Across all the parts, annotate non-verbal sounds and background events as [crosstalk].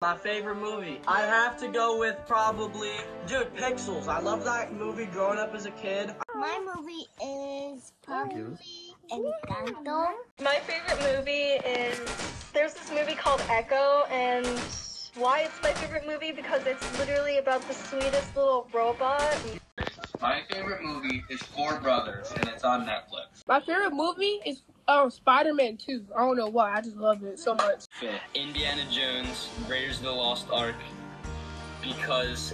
My favorite movie. I have to go with probably, dude, Pixels. I love that movie growing up as a kid. My movie is probably Encanto. My favorite movie is there's this movie called Echo, and why it's my favorite movie because it's literally about the sweetest little robot. My favorite movie is Four Brothers, and it's on Netflix. My favorite movie is oh Spider-Man 2. I don't know why. I just love it so much. Indiana Jones, Raiders of the Lost Ark, because.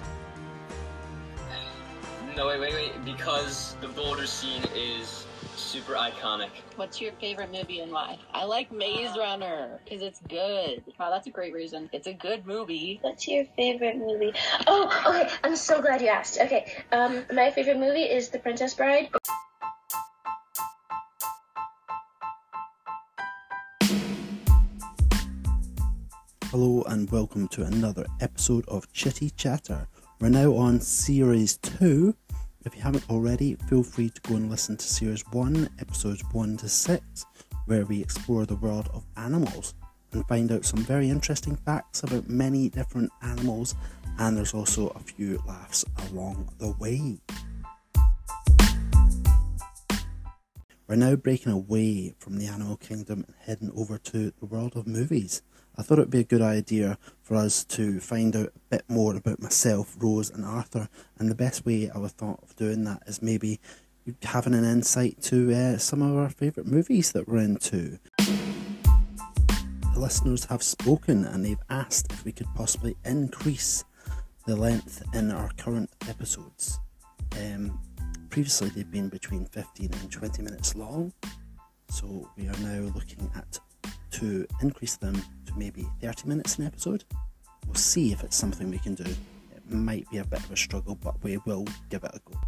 No, wait, wait, wait. Because the boulder scene is super iconic. What's your favorite movie and why? I like Maze Runner because it's good. Wow, that's a great reason. It's a good movie. What's your favorite movie? Oh, okay. I'm so glad you asked. Okay, um, my favorite movie is The Princess Bride. Hello and welcome to another episode of Chitty Chatter. We're now on series 2. If you haven't already, feel free to go and listen to series 1, episodes 1 to 6, where we explore the world of animals and find out some very interesting facts about many different animals, and there's also a few laughs along the way. We're now breaking away from the animal kingdom and heading over to the world of movies. I thought it'd be a good idea for us to find out a bit more about myself, Rose, and Arthur. And the best way I would thought of doing that is maybe having an insight to uh, some of our favourite movies that we're into. The listeners have spoken and they've asked if we could possibly increase the length in our current episodes. Um, previously, they've been between 15 and 20 minutes long, so we are now looking at to increase them maybe 30 minutes an episode. We'll see if it's something we can do. It might be a bit of a struggle, but we will give it a go.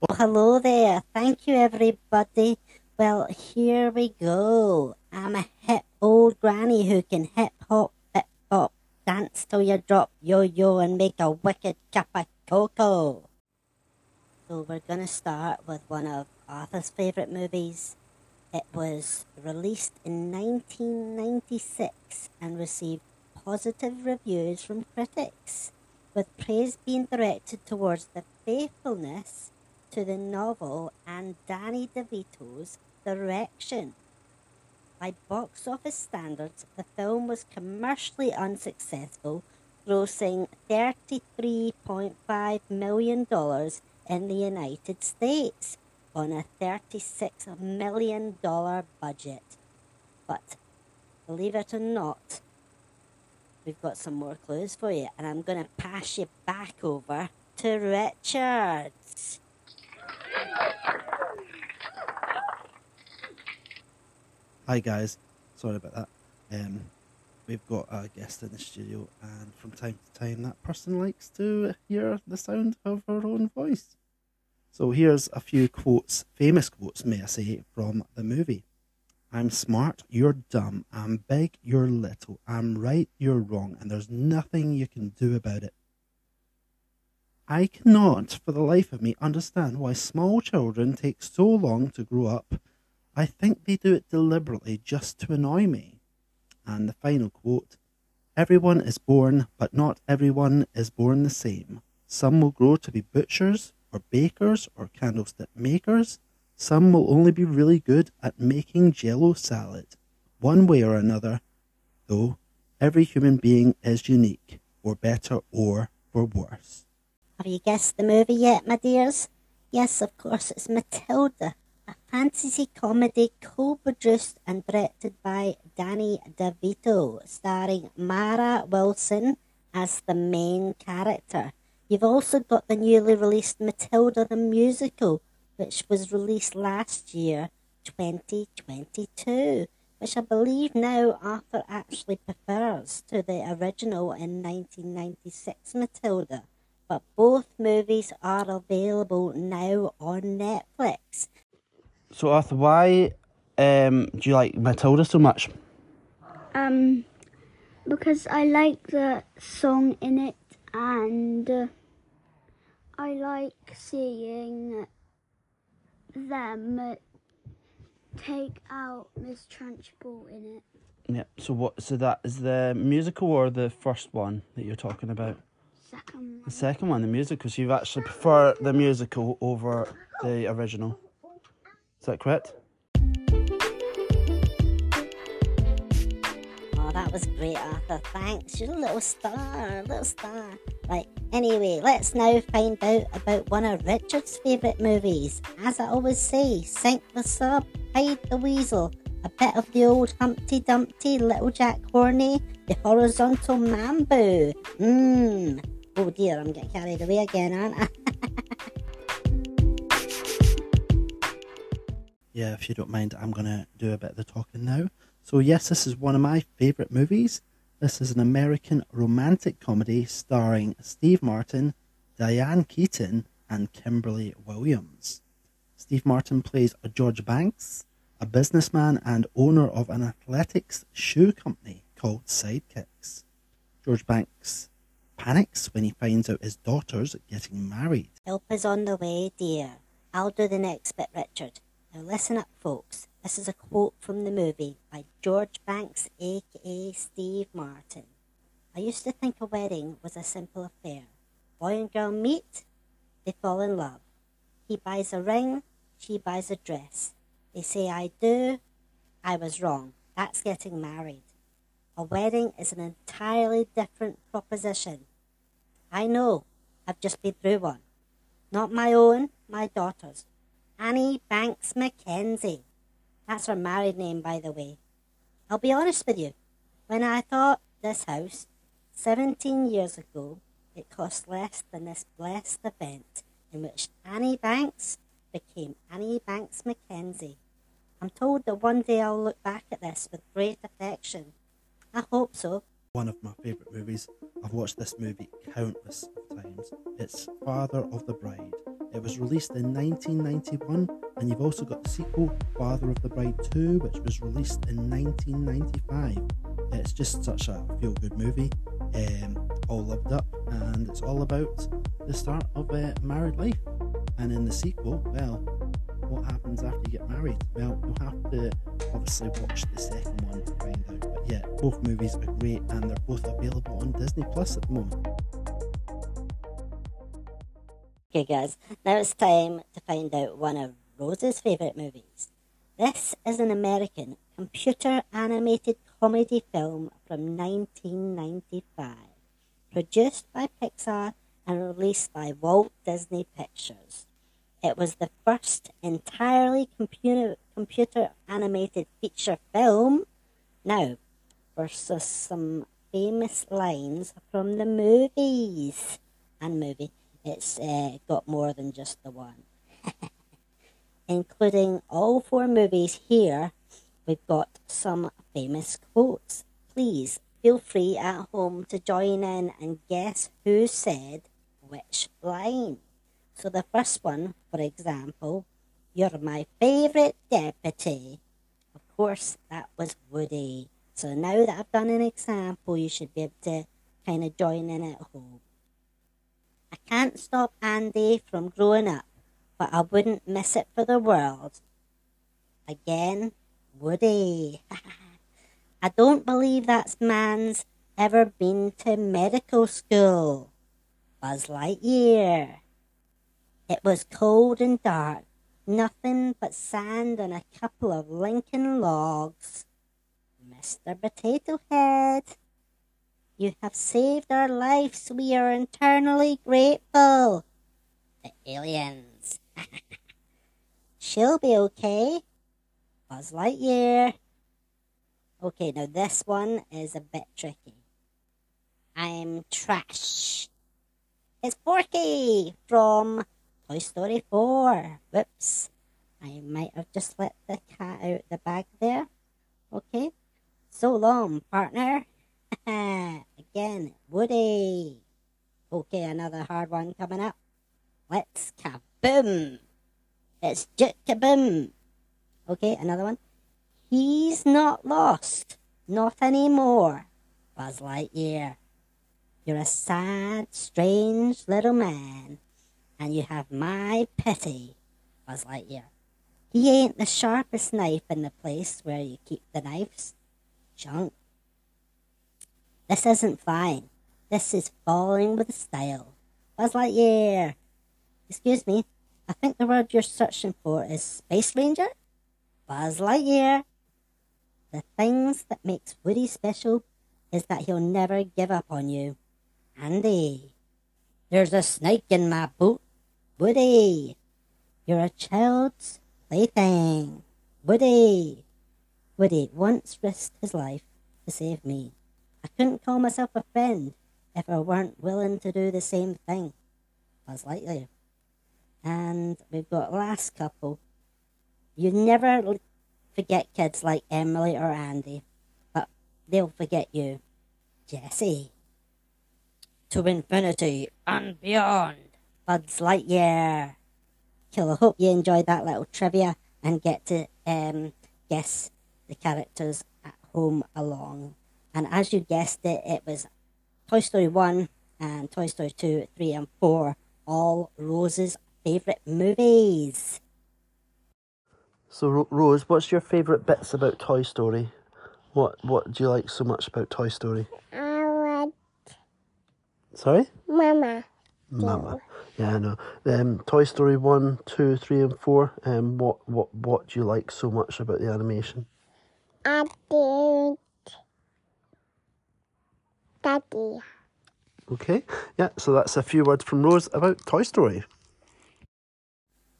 Well, hello there. Thank you, everybody. Well, here we go. I'm a hip old granny who can hip hop, hip hop, dance till you drop yo yo and make a wicked cup of cocoa. So we're gonna start with one of Arthur's favourite movies. It was released in 1996 and received positive reviews from critics, with praise being directed towards the faithfulness to the novel and Danny DeVito's direction. By box office standards, the film was commercially unsuccessful, grossing $33.5 million in the United States on a $36 million budget. But believe it or not, we've got some more clues for you, and I'm going to pass you back over to Richard. Hi guys, sorry about that. Um, we've got a guest in the studio, and from time to time, that person likes to hear the sound of her own voice. So here's a few quotes, famous quotes, may I say, from the movie. I'm smart, you're dumb. I'm big, you're little. I'm right, you're wrong, and there's nothing you can do about it. I cannot, for the life of me, understand why small children take so long to grow up. I think they do it deliberately just to annoy me. And the final quote Everyone is born, but not everyone is born the same. Some will grow to be butchers, or bakers, or candlestick makers. Some will only be really good at making jello salad. One way or another, though, every human being is unique, for better or for worse. Have you guessed the movie yet, my dears? Yes, of course, it's Matilda, a fantasy comedy co-produced and directed by Danny DeVito, starring Mara Wilson as the main character. You've also got the newly released Matilda the Musical, which was released last year, 2022, which I believe now Arthur actually prefers to the original in 1996 Matilda. But both movies are available now on Netflix. So, Arthur, why um, do you like Matilda so much? Um, because I like the song in it and uh, I like seeing them take out Miss Trunchbull in it. Yeah. So what? So that is the musical or the first one that you're talking about? Second The second one, the musical. So you actually prefer the musical over the original. Is that correct? That was great, Arthur. Thanks. You're a little star, little star. Right, anyway, let's now find out about one of Richard's favourite movies. As I always say, sink the sub, hide the weasel, a bit of the old Humpty Dumpty, Little Jack Horny, the horizontal mambo. Mmm. Oh dear, I'm getting carried away again, aren't I? [laughs] Yeah, if you don't mind, I'm going to do a bit of the talking now. So, yes, this is one of my favourite movies. This is an American romantic comedy starring Steve Martin, Diane Keaton, and Kimberly Williams. Steve Martin plays George Banks, a businessman and owner of an athletics shoe company called Sidekicks. George Banks panics when he finds out his daughter's getting married. Help is on the way, dear. I'll do the next bit, Richard. Now listen up, folks. This is a quote from the movie by George Banks, aka Steve Martin. I used to think a wedding was a simple affair. Boy and girl meet, they fall in love. He buys a ring, she buys a dress. They say I do, I was wrong. That's getting married. A wedding is an entirely different proposition. I know, I've just been through one. Not my own, my daughter's. Annie Banks Mackenzie. That's her married name, by the way. I'll be honest with you. When I thought this house, 17 years ago, it cost less than this blessed event in which Annie Banks became Annie Banks Mackenzie. I'm told that one day I'll look back at this with great affection. I hope so. one of my favourite movies. I've watched this movie countless of times. It's Father of the Bride. It was released in 1991, and you've also got the sequel, Father of the Bride 2, which was released in 1995. It's just such a feel good movie, um, all loved up, and it's all about the start of a married life. And in the sequel, well, what happens after you get married? Well, you'll have to obviously watch the second one to find out. But yeah, both movies are great and they're both available on Disney Plus at the moment. Okay, guys, now it's time to find out one of Rose's favourite movies. This is an American computer animated comedy film from 1995, produced by Pixar and released by Walt Disney Pictures. It was the first entirely computer, computer animated feature film. Now, versus some famous lines from the movies and movie. It's uh, got more than just the one. [laughs] Including all four movies here, we've got some famous quotes. Please feel free at home to join in and guess who said which line. So the first one, for example, you're my favourite deputy. Of course, that was Woody. So now that I've done an example, you should be able to kind of join in at home. I can't stop Andy from growing up, but I wouldn't miss it for the world. Again, Woody. [laughs] I don't believe that man's ever been to medical school. Buzz Lightyear. It was cold and dark, nothing but sand and a couple of Lincoln logs. Mr. Potato Head, you have saved our lives. We are eternally grateful. The aliens. [laughs] She'll be okay. Buzz Lightyear. Okay, now this one is a bit tricky. I'm trash. It's Forky from Toy Story 4. Whoops. I might have just let the cat out the bag there. Okay. So long, partner. Again, Woody. Okay, another hard one coming up. Let's kaboom. It's Jet Kaboom. Okay, another one. He's not lost. Not anymore. Buzz Lightyear. You're a sad, strange little man, and you have my pity. Buzz Lightyear. He ain't the sharpest knife in the place where you keep the knives. Junk. This isn't flying. This is falling with a style. Buzz Lightyear. Excuse me. I think the word you're searching for is Space Ranger? Buzz Lightyear. The things that makes Woody special is that he'll never give up on you. Andy. There's a snake in my boot. Woody. You're a child's plaything. Woody. Woody once risked his life to save me. I couldn't call myself a friend if I weren't willing to do the same thing. Buzz Lightyear. And we've got last couple. You never forget kids like Emily or Andy, but they'll forget you. Jesse. To infinity and beyond. Buzz Lightyear. Cool. I hope you enjoyed that little trivia and get to um, guess the characters at home along. And as you guessed it, it was Toy Story 1 and Toy Story 2, 3, and 4, all Rose's favourite movies. So, Rose, what's your favourite bits about Toy Story? What What do you like so much about Toy Story? I want Sorry? Mama. Mama. Yeah, I know. Um, Toy Story 1, 2, 3, and 4. Um, what, what, what do you like so much about the animation? I think Daddy. Okay. Yeah, so that's a few words from Rose about Toy Story.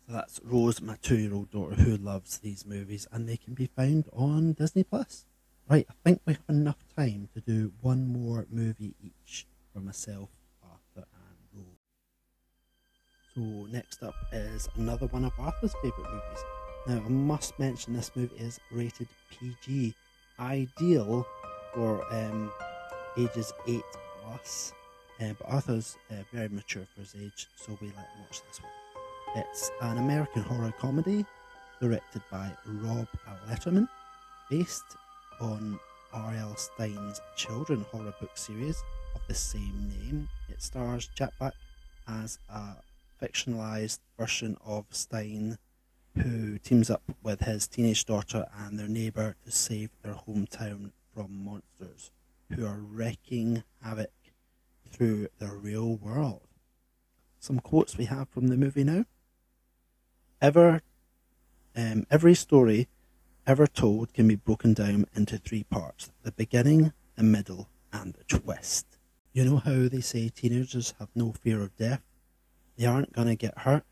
So that's Rose, my two year old daughter, who loves these movies, and they can be found on Disney Plus. Right, I think we have enough time to do one more movie each for myself, Arthur, and Rose. So next up is another one of Arthur's favourite movies. Now I must mention this movie is rated PG, ideal for um, ages eight plus. Uh, but Arthur's uh, very mature for his age, so we him watch this one. It's an American horror comedy directed by Rob Letterman, based on R.L. Stine's children horror book series of the same name. It stars Jack Black as a fictionalized version of Stine who teams up with his teenage daughter and their neighbour to save their hometown from monsters who are wreaking havoc through the real world. Some quotes we have from the movie now. Ever, um, every story ever told can be broken down into three parts: the beginning, the middle, and the twist. You know how they say teenagers have no fear of death? They aren't gonna get hurt.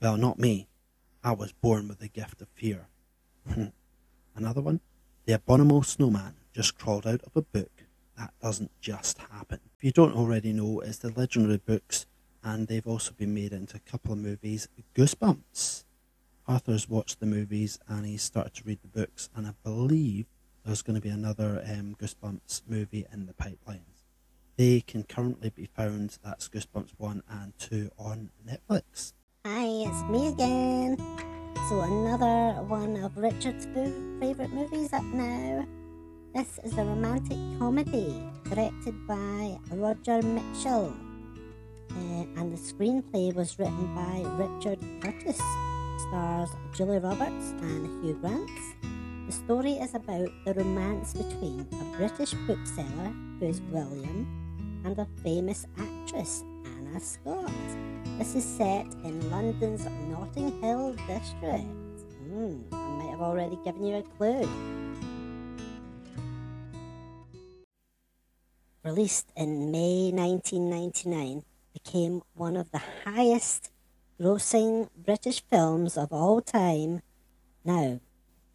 Well, not me. I was born with the gift of fear. [laughs] Another one. The abominable snowman just crawled out of a book. That doesn't just happen. If you don't already know, it's the legendary books, and they've also been made into a couple of movies. Goosebumps. Arthur's watched the movies and he's started to read the books, and I believe there's going to be another um, Goosebumps movie in the pipelines. They can currently be found, that's Goosebumps 1 and 2 on Netflix. Hi, it's me again. So another one of Richard's favourite movies up now. This is a romantic comedy directed by Roger Michell. Uh, and the screenplay was written by Richard Curtis. Stars Julie Roberts and Hugh Grant. The story is about the romance between a British bookseller, who is William, and a famous actress, Anna Scott. This is set in London's Notting Hill district. Hmm, I might have already given you a clue. Released in May 1999, became one of the highest grossing British films of all time. Now,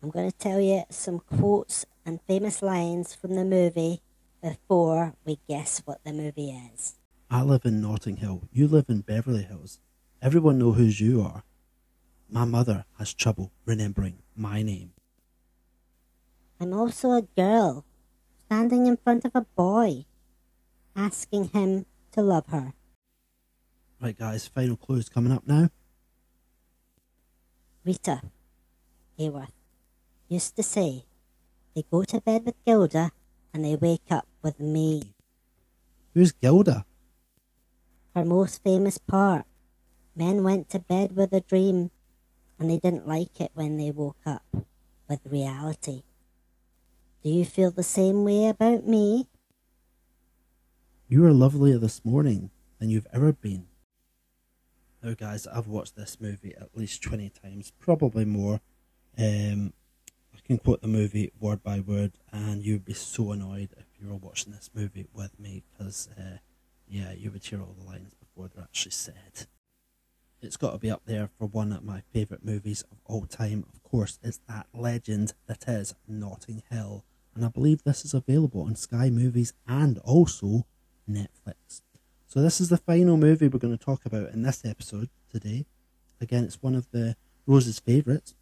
I'm going to tell you some quotes and famous lines from the movie before we guess what the movie is. I live in Notting Hill. You live in Beverly Hills. Everyone know who you are. My mother has trouble remembering my name. I'm also a girl standing in front of a boy, asking him to love her. Right, guys, final clues coming up now. Rita Hayworth used to say, they go to bed with Gilda and they wake up with me. Who's Gilda? Her most famous part. Men went to bed with a dream and they didn't like it when they woke up with reality. Do you feel the same way about me? You are lovelier this morning than you've ever been. Now, guys, I've watched this movie at least 20 times, probably more. Um, I can quote the movie word by word, and you'd be so annoyed if you were watching this movie with me because, uh, yeah, you would hear all the lines before they're actually said. It's got to be up there for one of my favourite movies of all time. Of course, it's that legend that is Notting Hill, and I believe this is available on Sky Movies and also Netflix. So this is the final movie we're going to talk about in this episode today. Again, it's one of the Rose's favourites,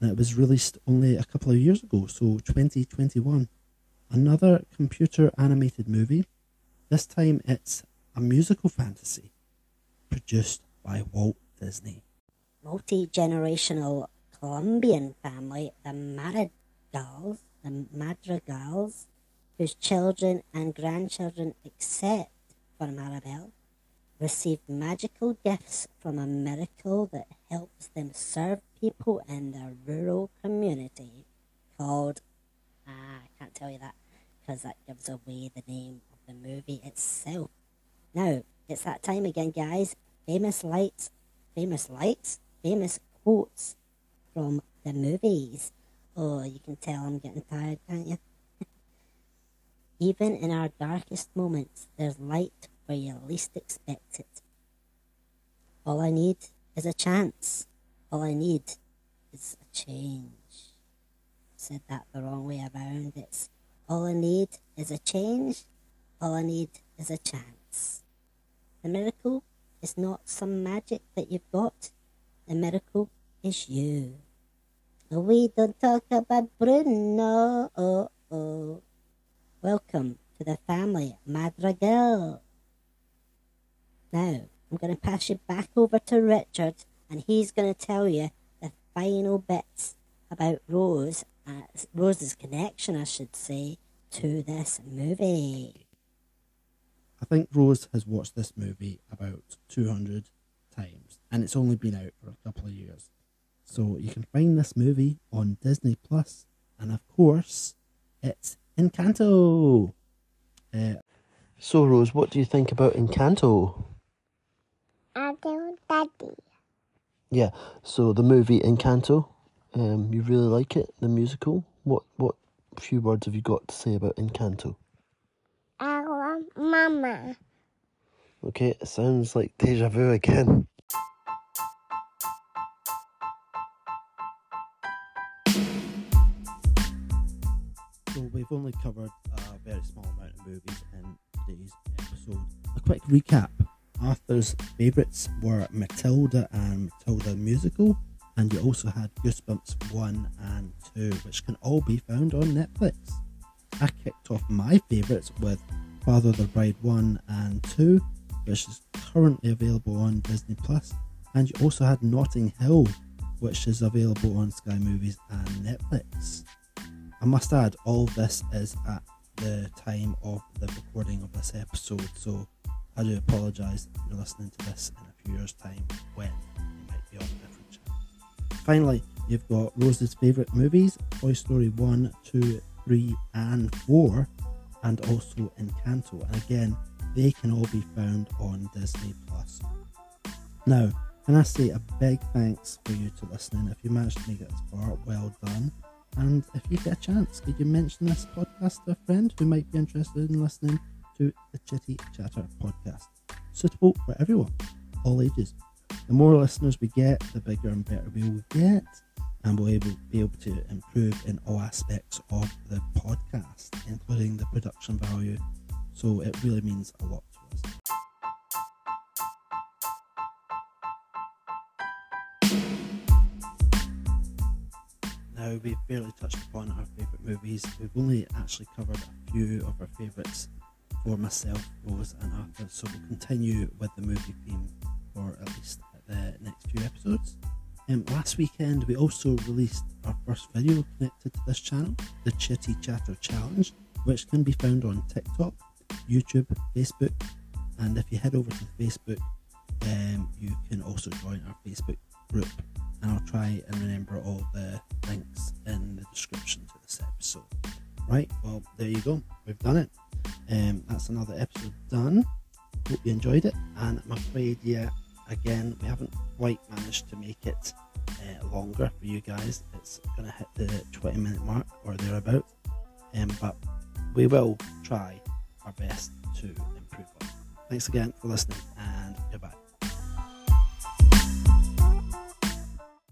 and it was released only a couple of years ago, so 2021. Another computer animated movie. This time it's a musical fantasy produced by Walt Disney. Multi generational Colombian family, the Madrigals, the Madrigals, whose children and grandchildren, except for Mirabel, received magical gifts from a miracle that helps them serve people in their rural community called. Ah, I can't tell you that because that gives away the name of the movie itself. Now, it's that time again, guys. Famous lights, famous lights, famous quotes from the movies. Oh, you can tell I'm getting tired, can't you? Even in our darkest moments, there's light where you least expect it. All I need is a chance. All I need is a change. Said that the wrong way around. It's all I need is a change. All I need is a chance. The miracle is not some magic that you've got. The miracle is you. We don't talk about Bruno. Oh, oh. Welcome to the family, Madrigal. Now, I'm going to pass you back over to Richard, and he's going to tell you the final bits about Rose, uh, Rose's connection, I should say, to this movie. I think Rose has watched this movie about 200 times, and it's only been out for a couple of years. So you can find this movie on Disney Plus, and of course, it's Encanto. Uh, so, Rose, what do you think about Encanto? I do, Daddy. Yeah, so the movie Encanto, um, you really like it, the musical. What what few words have you got to say about Encanto? I want Mama. Okay, it sounds like deja vu again. We've only covered a very small amount of movies in today's episode. A quick recap. Arthur's favourites were Matilda and Matilda Musical, and you also had Goosebumps 1 and 2, which can all be found on Netflix. I kicked off my favourites with Father of the Bride 1 and 2, which is currently available on Disney Plus, and you also had Notting Hill, which is available on Sky Movies and Netflix. I must add, all this is at the time of the recording of this episode, so I do apologise if you're listening to this in a few years' time when you might be on a different channel. Finally, you've got Rose's favourite movies Toy Story 1, 2, 3, and 4, and also Encanto. And again, they can all be found on Disney Plus. Now, can I say a big thanks for you to listening? If you managed to make it this far, well done. And if you get a chance, could you mention this podcast to a friend who might be interested in listening to the Chitty Chatter podcast? Suitable for everyone, all ages. The more listeners we get, the bigger and better we will get, and we'll able, be able to improve in all aspects of the podcast, including the production value. So it really means a lot to us. We've barely touched upon our favourite movies. We've only actually covered a few of our favourites for myself, Rose, and Arthur, so we'll continue with the movie theme for at least the next few episodes. Um, last weekend, we also released our first video connected to this channel, the Chitty Chatter Challenge, which can be found on TikTok, YouTube, Facebook, and if you head over to Facebook, um, you can also join our Facebook group. And I'll try and remember all the links in the description to this episode. Right, well, there you go. We've done it. Um, that's another episode done. Hope you enjoyed it, and I'm afraid, yeah, again, we haven't quite managed to make it uh, longer for you guys. It's going to hit the 20 minute mark or thereabouts, um, but we will try our best to improve on it. Thanks again for listening, and goodbye.